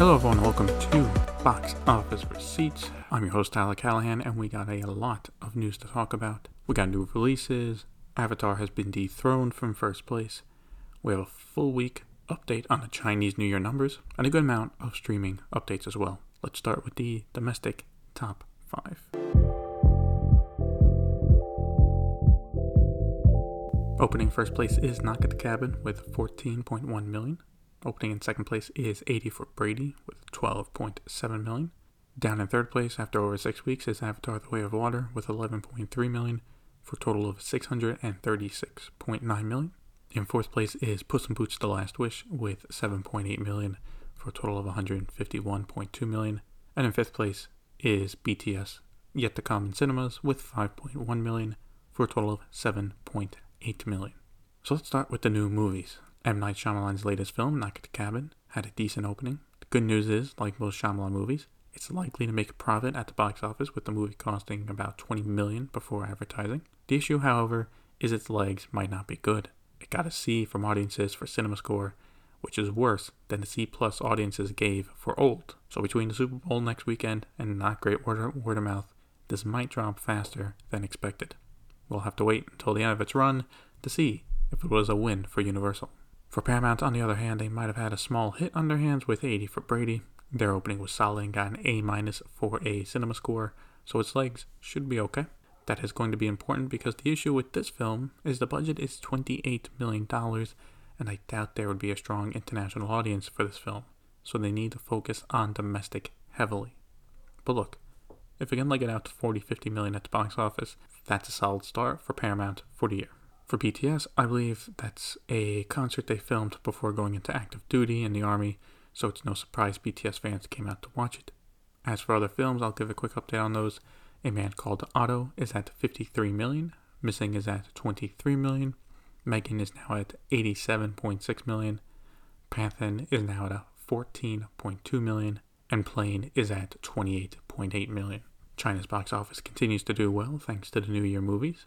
Hello, everyone. Welcome to Box Office Receipts. I'm your host, Tyler Callahan, and we got a lot of news to talk about. We got new releases. Avatar has been dethroned from first place. We have a full week update on the Chinese New Year numbers and a good amount of streaming updates as well. Let's start with the domestic top five. Opening first place is Knock at the Cabin with 14.1 million. Opening in second place is 80 for Brady with 12.7 million. Down in third place after over six weeks is Avatar The Way of Water with 11.3 million for a total of 636.9 million. In fourth place is Puss in Boots The Last Wish with 7.8 million for a total of 151.2 million. And in fifth place is BTS Yet to Come in cinemas with 5.1 million for a total of 7.8 million. So let's start with the new movies. M. Night Shyamalan's latest film, Knock at the Cabin, had a decent opening. The good news is, like most Shyamalan movies, it's likely to make a profit at the box office with the movie costing about 20 million before advertising. The issue, however, is its legs might not be good. It got a C from audiences for CinemaScore, which is worse than the C plus audiences gave for Old. So between the Super Bowl next weekend and not great word, word of mouth, this might drop faster than expected. We'll have to wait until the end of its run to see if it was a win for Universal. For Paramount, on the other hand, they might have had a small hit on their hands with 80 for Brady. Their opening was solid and got an A minus for a cinema score, so its legs should be okay. That is going to be important because the issue with this film is the budget is $28 million, and I doubt there would be a strong international audience for this film, so they need to focus on domestic heavily. But look, if it can like it out to 40 50 million at the box office, that's a solid start for Paramount for the year. For BTS, I believe that's a concert they filmed before going into active duty in the army, so it's no surprise BTS fans came out to watch it. As for other films, I'll give a quick update on those. A Man Called Otto is at 53 million, Missing is at 23 million, Megan is now at 87.6 million, Pathaan is now at 14.2 million, and Plane is at 28.8 million. China's box office continues to do well thanks to the New Year movies.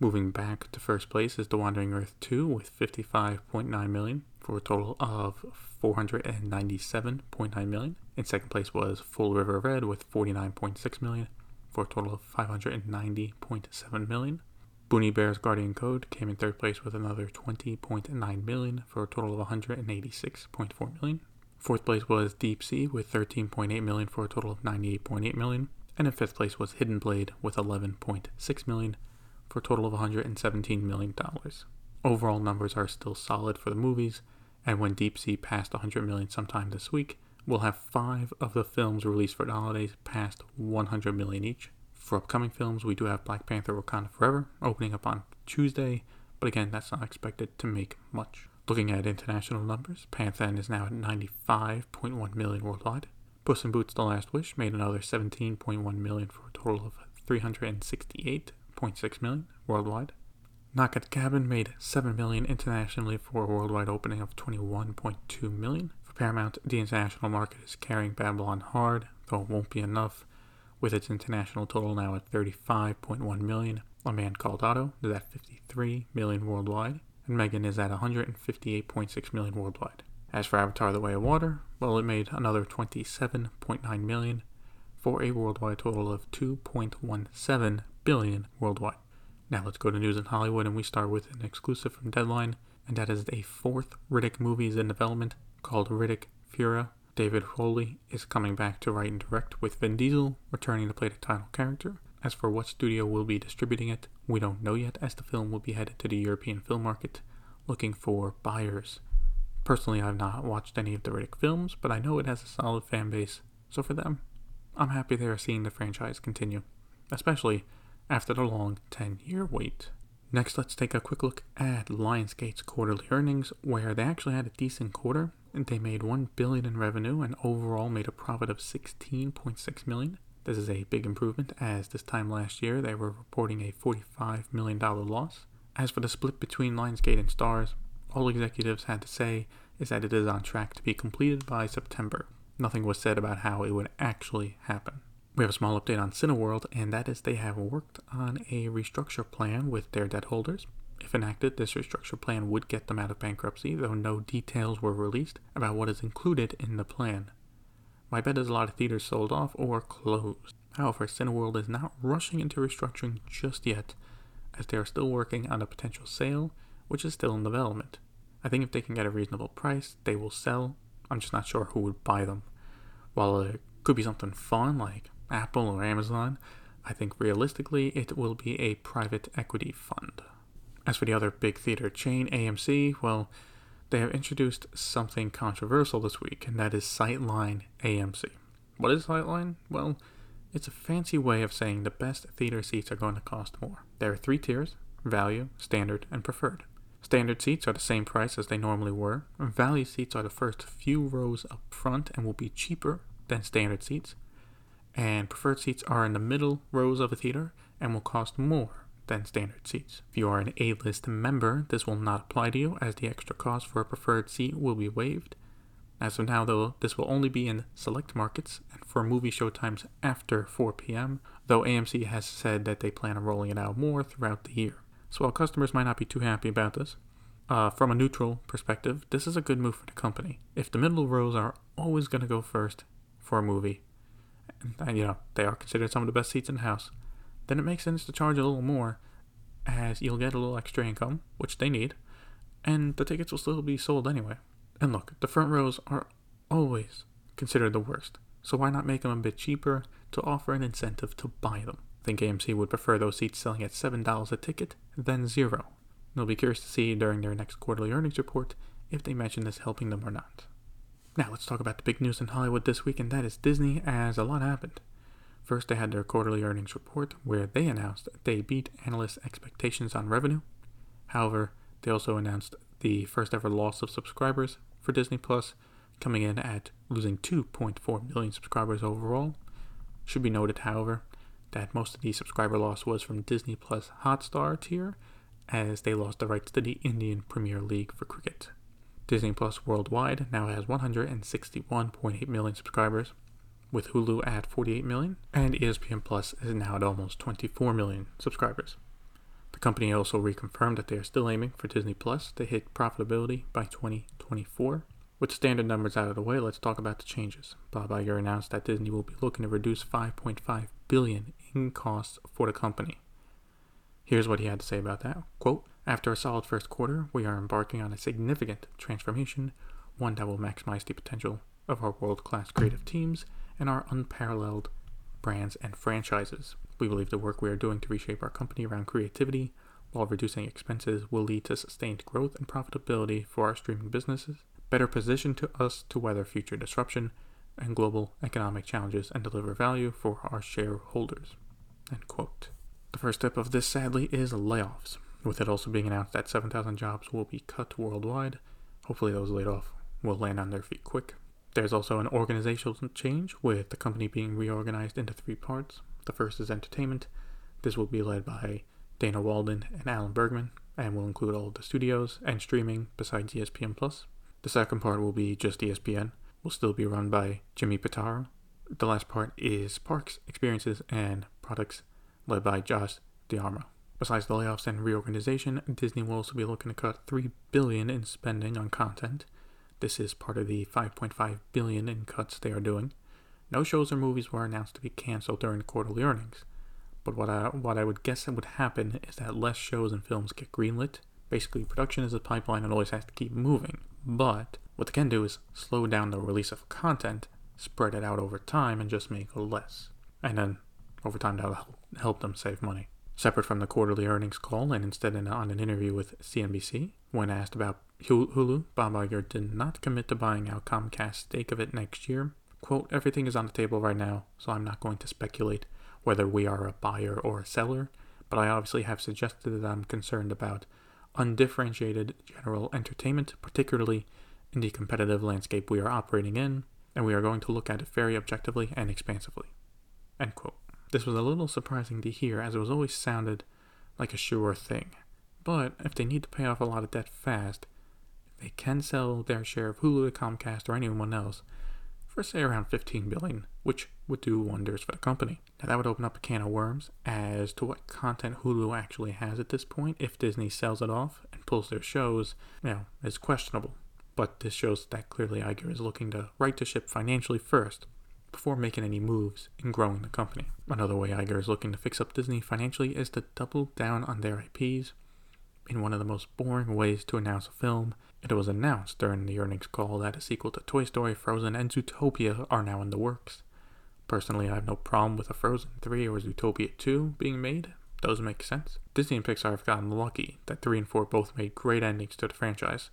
Moving back to first place is The Wandering Earth 2 with 55.9 million for a total of 497.9 million. In second place was Full River Red with 49.6 million for a total of 590.7 million. Boonie Bear's Guardian Code came in third place with another 20.9 million for a total of 186.4 million. Fourth place was Deep Sea with 13.8 million for a total of 98.8 million. And in fifth place was Hidden Blade with 11.6 million for a total of $117 million. Overall numbers are still solid for the movies, and when Deep Sea passed 100 million sometime this week, we'll have five of the films released for the holidays past 100 million each. For upcoming films, we do have Black Panther Wakanda Forever opening up on Tuesday, but again, that's not expected to make much. Looking at international numbers, Pathaan is now at 95.1 million worldwide. Puss in Boots: The Last Wish made another 17.1 million for a total of 368 0.6 million worldwide. Knock at Cabin made 7 million internationally for a worldwide opening of 21.2 million. For Paramount, the international market is carrying Babylon hard, though it won't be enough, with its international total now at 35.1 million. A Man Called Otto is at 53 million worldwide, and Megan is at 158.6 million worldwide. As for Avatar The Way of Water, well, it made another 27.9 million for a worldwide total of 2.17 billion worldwide. Now let's go to news in Hollywood, and we start with an exclusive from Deadline, and that is a fourth Riddick movie is in development called Riddick Furya. David Foley is coming back to write and direct with Vin Diesel returning to play the title character. As for what studio will be distributing it, we don't know yet as the film will be headed to the European film market looking for buyers. Personally, I've not watched any of the Riddick films, but I know it has a solid fan base, so for them, I'm happy they are seeing the franchise continue, especially after the long 10 year wait. Next, let's take a quick look at Lionsgate's quarterly earnings, where they actually had a decent quarter. They made 1 billion in revenue and overall made a profit of 16.6 million. This is a big improvement as this time last year they were reporting a $45 million loss. As for the split between Lionsgate and Starz, all executives had to say is that it is on track to be completed by September. Nothing was said about how it would actually happen. We have a small update on Cineworld, and that is they have worked on a restructure plan with their debt holders. If enacted, this restructure plan would get them out of bankruptcy, though no details were released about what is included in the plan. My bet is a lot of theaters sold off or closed. However, Cineworld is not rushing into restructuring just yet, as they are still working on a potential sale, which is still in development. I think if they can get a reasonable price, they will sell. I'm just not sure who would buy them. While it could be something fun like Apple or Amazon, I think realistically it will be a private equity fund. As for the other big theater chain, AMC, well, they have introduced something controversial this week, and that is Sightline AMC. What is Sightline? Well, it's a fancy way of saying the best theater seats are going to cost more. There are three tiers value, standard, and preferred. Standard seats are the same price as they normally were. Value seats are the first few rows up front and will be cheaper than standard seats. And preferred seats are in the middle rows of a theater and will cost more than standard seats. If you are an A list member, this will not apply to you as the extra cost for a preferred seat will be waived. As of now, though, this will only be in select markets and for movie showtimes after 4 p.m., though AMC has said that they plan on rolling it out more throughout the year. So while customers might not be too happy about this, uh, from a neutral perspective, this is a good move for the company. If the middle rows are always going to go first for a movie, and you know they are considered some of the best seats in the house, then it makes sense to charge a little more as you'll get a little extra income, which they need, and the tickets will still be sold anyway. And look, the front rows are always considered the worst, so why not make them a bit cheaper to offer an incentive to buy them? I think AMC would prefer those seats selling at $7 a ticket than zero. They'll be curious to see during their next quarterly earnings report if they mention this helping them or not. Now let's talk about the big news in Hollywood this week, and that is Disney, as a lot happened. First, they had their quarterly earnings report where they announced they beat analysts' expectations on revenue. However, they also announced the first ever loss of subscribers for Disney Plus, coming in at losing 2.4 million subscribers overall. Should be noted, however, that most of the subscriber loss was from Disney Plus Hotstar tier, as they lost the rights to the Indian Premier League for cricket. Disney Plus worldwide now has 161.8 million subscribers, with Hulu at 48 million, and ESPN Plus is now at almost 24 million subscribers. The company also reconfirmed that they are still aiming for Disney Plus to hit profitability by 2024. With standard numbers out of the way, let's talk about the changes. Bob Iger announced that Disney will be looking to reduce 5.5 billion in costs for the company. Here's what he had to say about that. Quote, after a solid first quarter, we are embarking on a significant transformation, one that will maximize the potential of our world-class creative teams and our unparalleled brands and franchises. We believe the work we are doing to reshape our company around creativity while reducing expenses will lead to sustained growth and profitability for our streaming businesses, better position to us to weather future disruption and global economic challenges and deliver value for our shareholders. The first step of this, sadly, is layoffs, with it also being announced that 7,000 jobs will be cut worldwide. Hopefully, those laid off will land on their feet quick. There's also an organizational change with the company being reorganized into three parts. The first is entertainment. This will be led by Dana Walden and Alan Bergman and will include all the studios and streaming besides ESPN Plus. The second part will be just ESPN. Will still be run by Jimmy Pitaro. The last part is parks, experiences, and products led by Josh D'Amaro. Besides the layoffs and reorganization, Disney will also be looking to cut 3 billion in spending on content this is part of the 5.5 billion in cuts they are doing. No shows or movies were announced to be canceled during quarterly earnings. But what I what I would guess that would happen is that less shows and films get greenlit. Basically, production is a pipeline and always has to keep moving. But what they can do is slow down the release of content, spread it out over time, and just make less. And then over time that'll help, help them save money. Separate from the quarterly earnings call, and instead in, on an interview with CNBC, when asked about Hulu, Bob Iger did not commit to buying out Comcast's stake of it next year. Quote, everything is on the table right now, so I'm not going to speculate whether we are a buyer or a seller, but I obviously have suggested that I'm concerned about undifferentiated general entertainment, particularly in the competitive landscape we are operating in, and we are going to look at it very objectively and expansively. End quote. This was a little surprising to hear as it was always sounded like a sure thing. But if they need to pay off a lot of debt fast, they can sell their share of Hulu to Comcast or anyone else for say around 15 billion, which would do wonders for the company. Now that would open up a can of worms as to what content Hulu actually has at this point. If Disney sells it off and pulls their shows, you know, is questionable. But this shows that clearly Iger is looking to right to ship financially first, before making any moves in growing the company. Another way Iger is looking to fix up Disney financially is to double down on their IPs. In one of the most boring ways to announce a film, it was announced during the earnings call that a sequel to Toy Story, Frozen, and Zootopia are now in the works. Personally, I have no problem with a Frozen 3 or Zootopia 2 being made. Those make sense. Disney and Pixar have gotten lucky that 3 and 4 both made great endings to the franchise.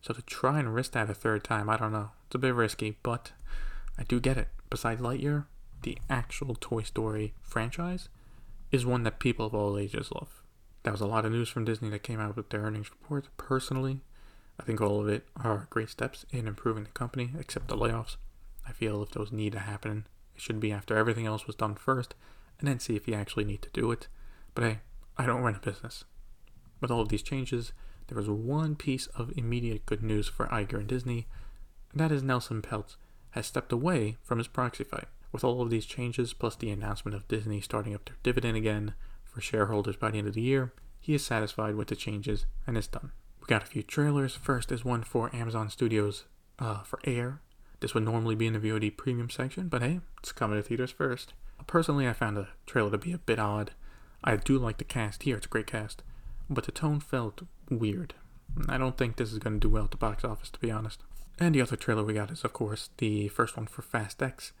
So to try and risk that a third time, I don't know. It's a bit risky, but I do get it. Besides Lightyear, the actual Toy Story franchise is one that people of all ages love. That was a lot of news from Disney that came out with their earnings report. Personally, I think all of it are great steps in improving the company, except the layoffs. I feel if those need to happen, it should be after everything else was done first, and then see if you actually need to do it. But hey, I don't run a business. With all of these changes, there was one piece of immediate good news for Iger and Disney, and that is Nelson Peltz has stepped away from his proxy fight. With all of these changes, plus the announcement of Disney starting up their dividend again for shareholders by the end of the year, he is satisfied with the changes and is done. We got a few trailers. First is one for Amazon Studios uh, for Air. This would normally be in the VOD premium section, but hey, it's coming to theaters first. Personally, I found the trailer to be a bit odd. I do like the cast here, it's a great cast, but the tone felt weird. I don't think this is going to do well at the box office, to be honest. And the other trailer we got is, of course, the first one for Fast X,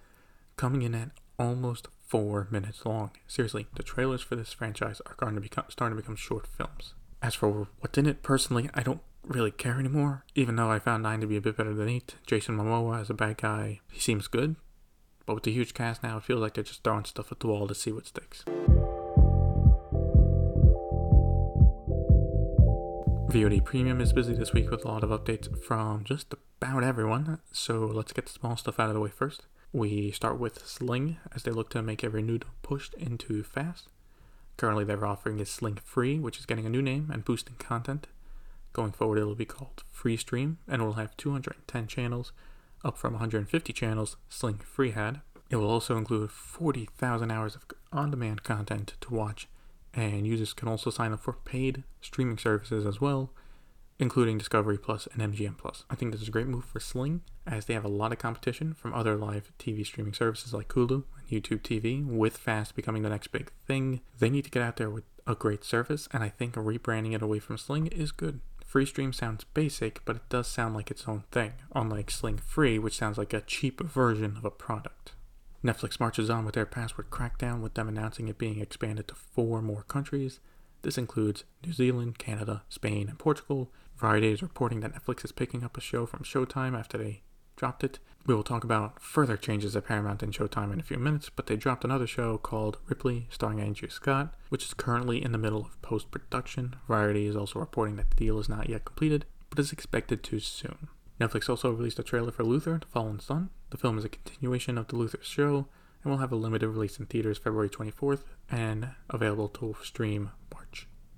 coming in at almost four minutes long. Seriously, the trailers for this franchise are going to become starting to become short films. As for what's in it, personally, I don't really care anymore. Even though I found nine to be a bit better than eight. Jason Momoa as a bad guy, he seems good. But with the huge cast now, it feels like they're just throwing stuff at the wall to see what sticks. VOD Premium is busy this week with a lot of updates from just about everyone, so let's get the small stuff out of the way first. We start with Sling as they look to make every new pushed into fast. Currently, they're offering is Sling Free, which is getting a new name and boosting content. Going forward, it'll be called Free Stream and will have 210 channels, up from 150 channels Sling Free had. It will also include 40,000 hours of on demand content to watch and users can also sign up for paid streaming services as well, including Discovery Plus and MGM Plus. I think this is a great move for Sling, as they have a lot of competition from other live TV streaming services like Hulu and YouTube TV, with Fast becoming the next big thing. They need to get out there with a great service, and I think rebranding it away from Sling is good. Free Stream sounds basic, but it does sound like its own thing, unlike Sling Free, which sounds like a cheap version of a product. Netflix marches on with their password crackdown, with them announcing it being expanded to four more countries. This includes New Zealand, Canada, Spain, and Portugal. Variety is reporting that Netflix is picking up a show from Showtime after they dropped it. We will talk about further changes at Paramount and Showtime in a few minutes, but they dropped another show called Ripley, starring Andrew Scott, which is currently in the middle of post production. Variety is also reporting that the deal is not yet completed, but is expected to soon. Netflix also released a trailer for Luther, The Fallen Sun. The film is a continuation of the Luther show and will have a limited release in theaters February 24th and available to stream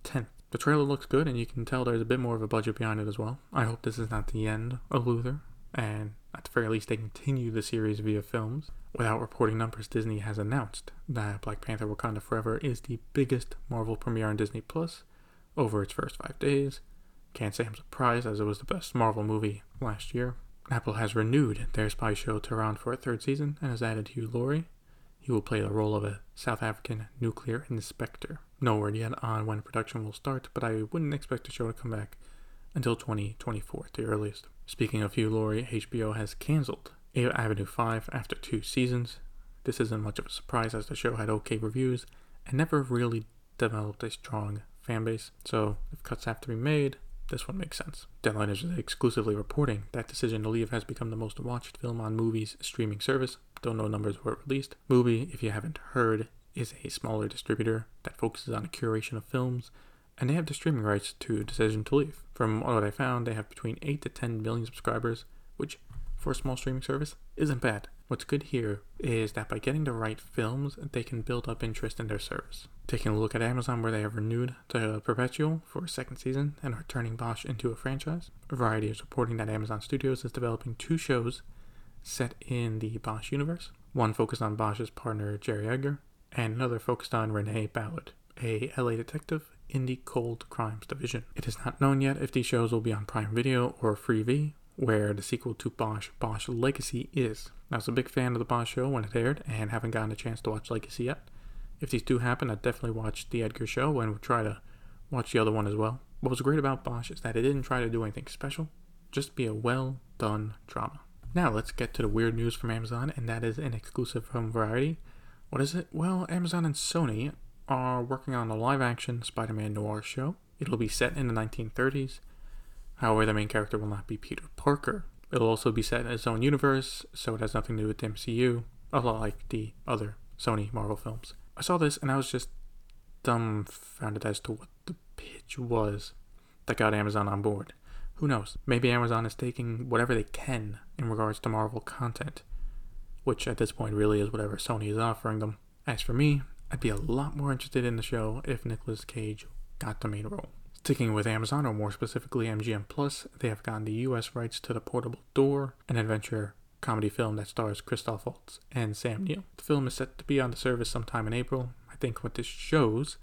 March 10th. The trailer looks good and you can tell there's a bit more of a budget behind it as well. I hope this is not the end of Luther and at the very least they continue the series via films. Without reporting numbers, Disney has announced that Black Panther Wakanda Forever is the biggest Marvel premiere on Disney Plus over its first five days. Can't say I'm surprised, as it was the best Marvel movie last year. Apple has renewed their spy show Tehran for a third season and has added Hugh Laurie. He will play the role of a South African nuclear inspector. No word yet on when production will start, but I wouldn't expect the show to come back until 2024 at the earliest. Speaking of Hugh Laurie, HBO has cancelled Avenue 5 after two seasons. This isn't much of a surprise as the show had okay reviews and never really developed a strong fan base. So if cuts have to be made, this one makes sense. Deadline is exclusively reporting that Decision to Leave has become the most watched film on Mubi's streaming service. Don't know numbers were released. Mubi, if you haven't heard, is a smaller distributor that focuses on a curation of films, and they have the streaming rights to Decision to Leave. From what I found, they have between 8 to 10 million subscribers, which for a small streaming service isn't bad. What's good here is that by getting the right films, they can build up interest in their service. Taking a look at Amazon, where they have renewed the Peripheral for a second season and are turning Bosch into a franchise. Variety is reporting that Amazon Studios is developing two shows set in the Bosch universe. One focused on Bosch's partner Jerry Edgar, and another focused on Renee Ballard, a LA detective in the cold crimes division. It is not known yet if these shows will be on Prime Video or Freevee, where the sequel to Bosch, Bosch Legacy, is. I was a big fan of the Bosch show when it aired and haven't gotten a chance to watch Legacy yet. If these do happen, I'd definitely watch the Edgar show and try to watch the other one as well. What was great about Bosch is that it didn't try to do anything special, just be a well done drama. Now let's get to the weird news from Amazon, and that is an exclusive from Variety. What is it? Well, Amazon and Sony are working on a live action Spider Man noir show. It'll be set in the 1930s. However, the main character will not be Peter Parker. It'll also be set in its own universe, so it has nothing to do with the MCU, a lot like the other Sony Marvel films. I saw this and I was just dumbfounded as to what the pitch was that got Amazon on board. Who knows? Maybe Amazon is taking whatever they can in regards to Marvel content, which at this point really is whatever Sony is offering them. As for me, I'd be a lot more interested in the show if Nicolas Cage got the main role. Sticking with Amazon, or more specifically MGM Plus, they have gotten the US rights to The Portable Door, an adventure comedy film that stars Christoph Waltz and Sam Neill. The film is set to be on the service sometime in April. I think what this shows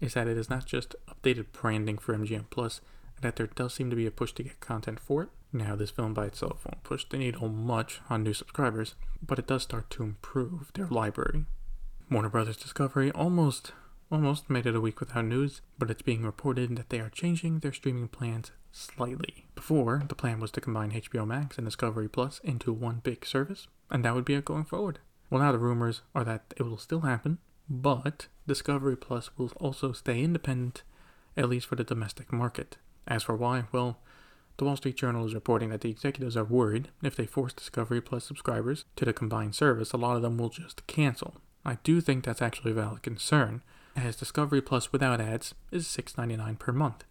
is that it is not just updated branding for MGM Plus, and that there does seem to be a push to get content for it. Now, this film by itself won't push the needle much on new subscribers, but it does start to improve their library. Warner Brothers Discovery almost almost made it a week without news, but it's being reported that they are changing their streaming plans slightly. Before, the plan was to combine HBO Max and Discovery Plus into one big service, and that would be it going forward. Well, now the rumors are that it will still happen, but Discovery Plus will also stay independent, at least for the domestic market. As for why, well, the Wall Street Journal is reporting that the executives are worried if they force Discovery Plus subscribers to the combined service, a lot of them will just cancel. I do think that's actually a valid concern, as Discovery Plus without ads is $6.99 per month.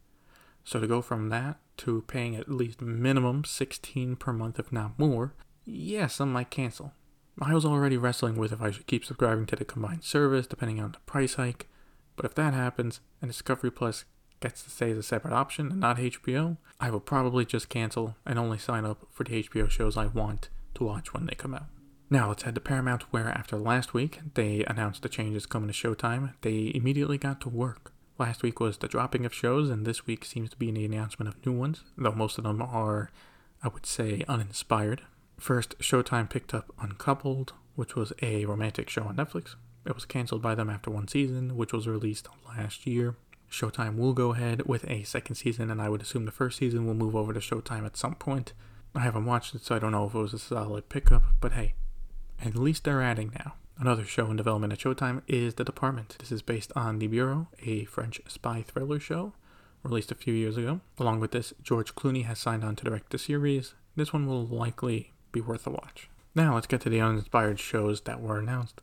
So to go from that to paying at least minimum 16 per month if not more, yeah, some might cancel. I was already wrestling with if I should keep subscribing to the combined service depending on the price hike, but if that happens and Discovery Plus gets to stay as a separate option and not HBO, I will probably just cancel and only sign up for the HBO shows I want to watch when they come out. Now let's head to Paramount, where after last week they announced the changes coming to Showtime, they immediately got to work. Last week was the dropping of shows, and this week seems to be the announcement of new ones, though most of them are, I would say, uninspired. First, Showtime picked up Uncoupled, which was a romantic show on Netflix. It was canceled by them after one season, which was released last year. Showtime will go ahead with a second season, and I would assume the first season will move over to Showtime at some point. I haven't watched it, so I don't know if it was a solid pickup, but hey, at least they're adding now. Another show in development at Showtime is The Department. This is based on The Bureau, a French spy thriller show released a few years ago. Along with this, George Clooney has signed on to direct the series. This one will likely be worth a watch. Now let's get to the uninspired shows that were announced,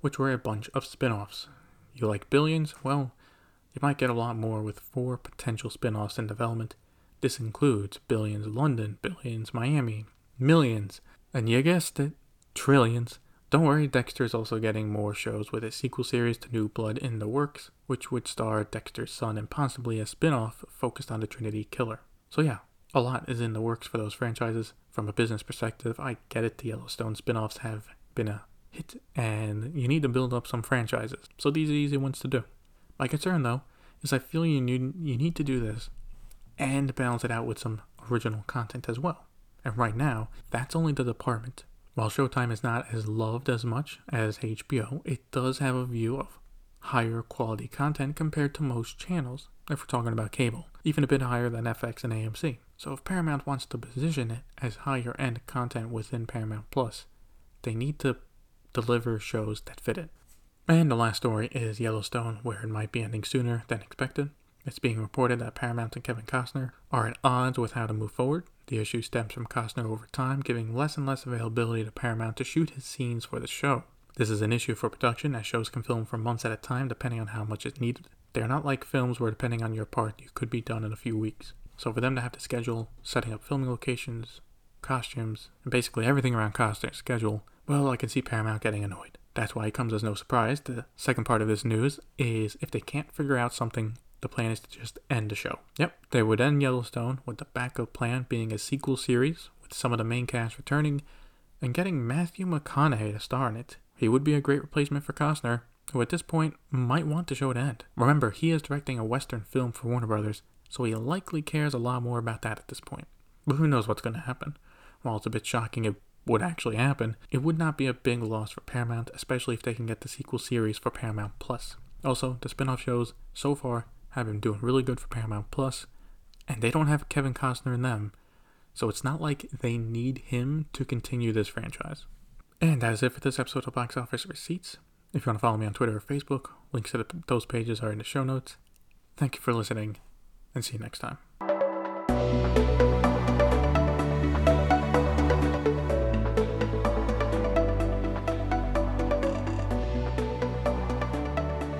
which were a bunch of spin offs. You like Billions? Well, you might get a lot more with four potential spin offs in development. This includes Billions London, Billions Miami, Millions, and you guessed it, Trillions. Don't worry, Dexter is also getting more shows with a sequel series to New Blood in the works, which would star Dexter's son and possibly a spin off focused on the Trinity Killer. So, yeah, a lot is in the works for those franchises. From a business perspective, I get it, the Yellowstone spin offs have been a hit, and you need to build up some franchises. So, these are easy ones to do. My concern, though, is I feel you need, you need to do this and balance it out with some original content as well. And right now, that's only the department. While Showtime is not as loved as much as HBO, it does have a view of higher quality content compared to most channels, if we're talking about cable, even a bit higher than FX and AMC. So if Paramount wants to position it as higher end content within Paramount Plus, they need to deliver shows that fit it. And the last story is Yellowstone, where it might be ending sooner than expected. It's being reported that Paramount and Kevin Costner are at odds with how to move forward. The issue stems from Costner over time giving less and less availability to Paramount to shoot his scenes for the show. This is an issue for production as shows can film for months at a time depending on how much is needed. They're not like films where depending on your part you could be done in a few weeks. So for them to have to schedule setting up filming locations, costumes, and basically everything around Costner's schedule, well, I can see Paramount getting annoyed. That's why it comes as no surprise. The second part of this news is if they can't figure out something the plan is to just end the show. Yep, they would end Yellowstone with the backup plan being a sequel series with some of the main cast returning and getting Matthew McConaughey to star in it. He would be a great replacement for Costner, who at this point might want the show to end. Remember, he is directing a Western film for Warner Brothers, so he likely cares a lot more about that at this point. But who knows what's going to happen? While it's a bit shocking it would actually happen, it would not be a big loss for Paramount, especially if they can get the sequel series for Paramount Plus. Also, the spin off shows so far have been doing really good for Paramount Plus, and they don't have Kevin Costner in them, so it's not like they need him to continue this franchise. And that is it for this episode of Box Office Receipts. If you want to follow me on Twitter or Facebook, links to the, those pages are in the show notes. Thank you for listening, and see you next time.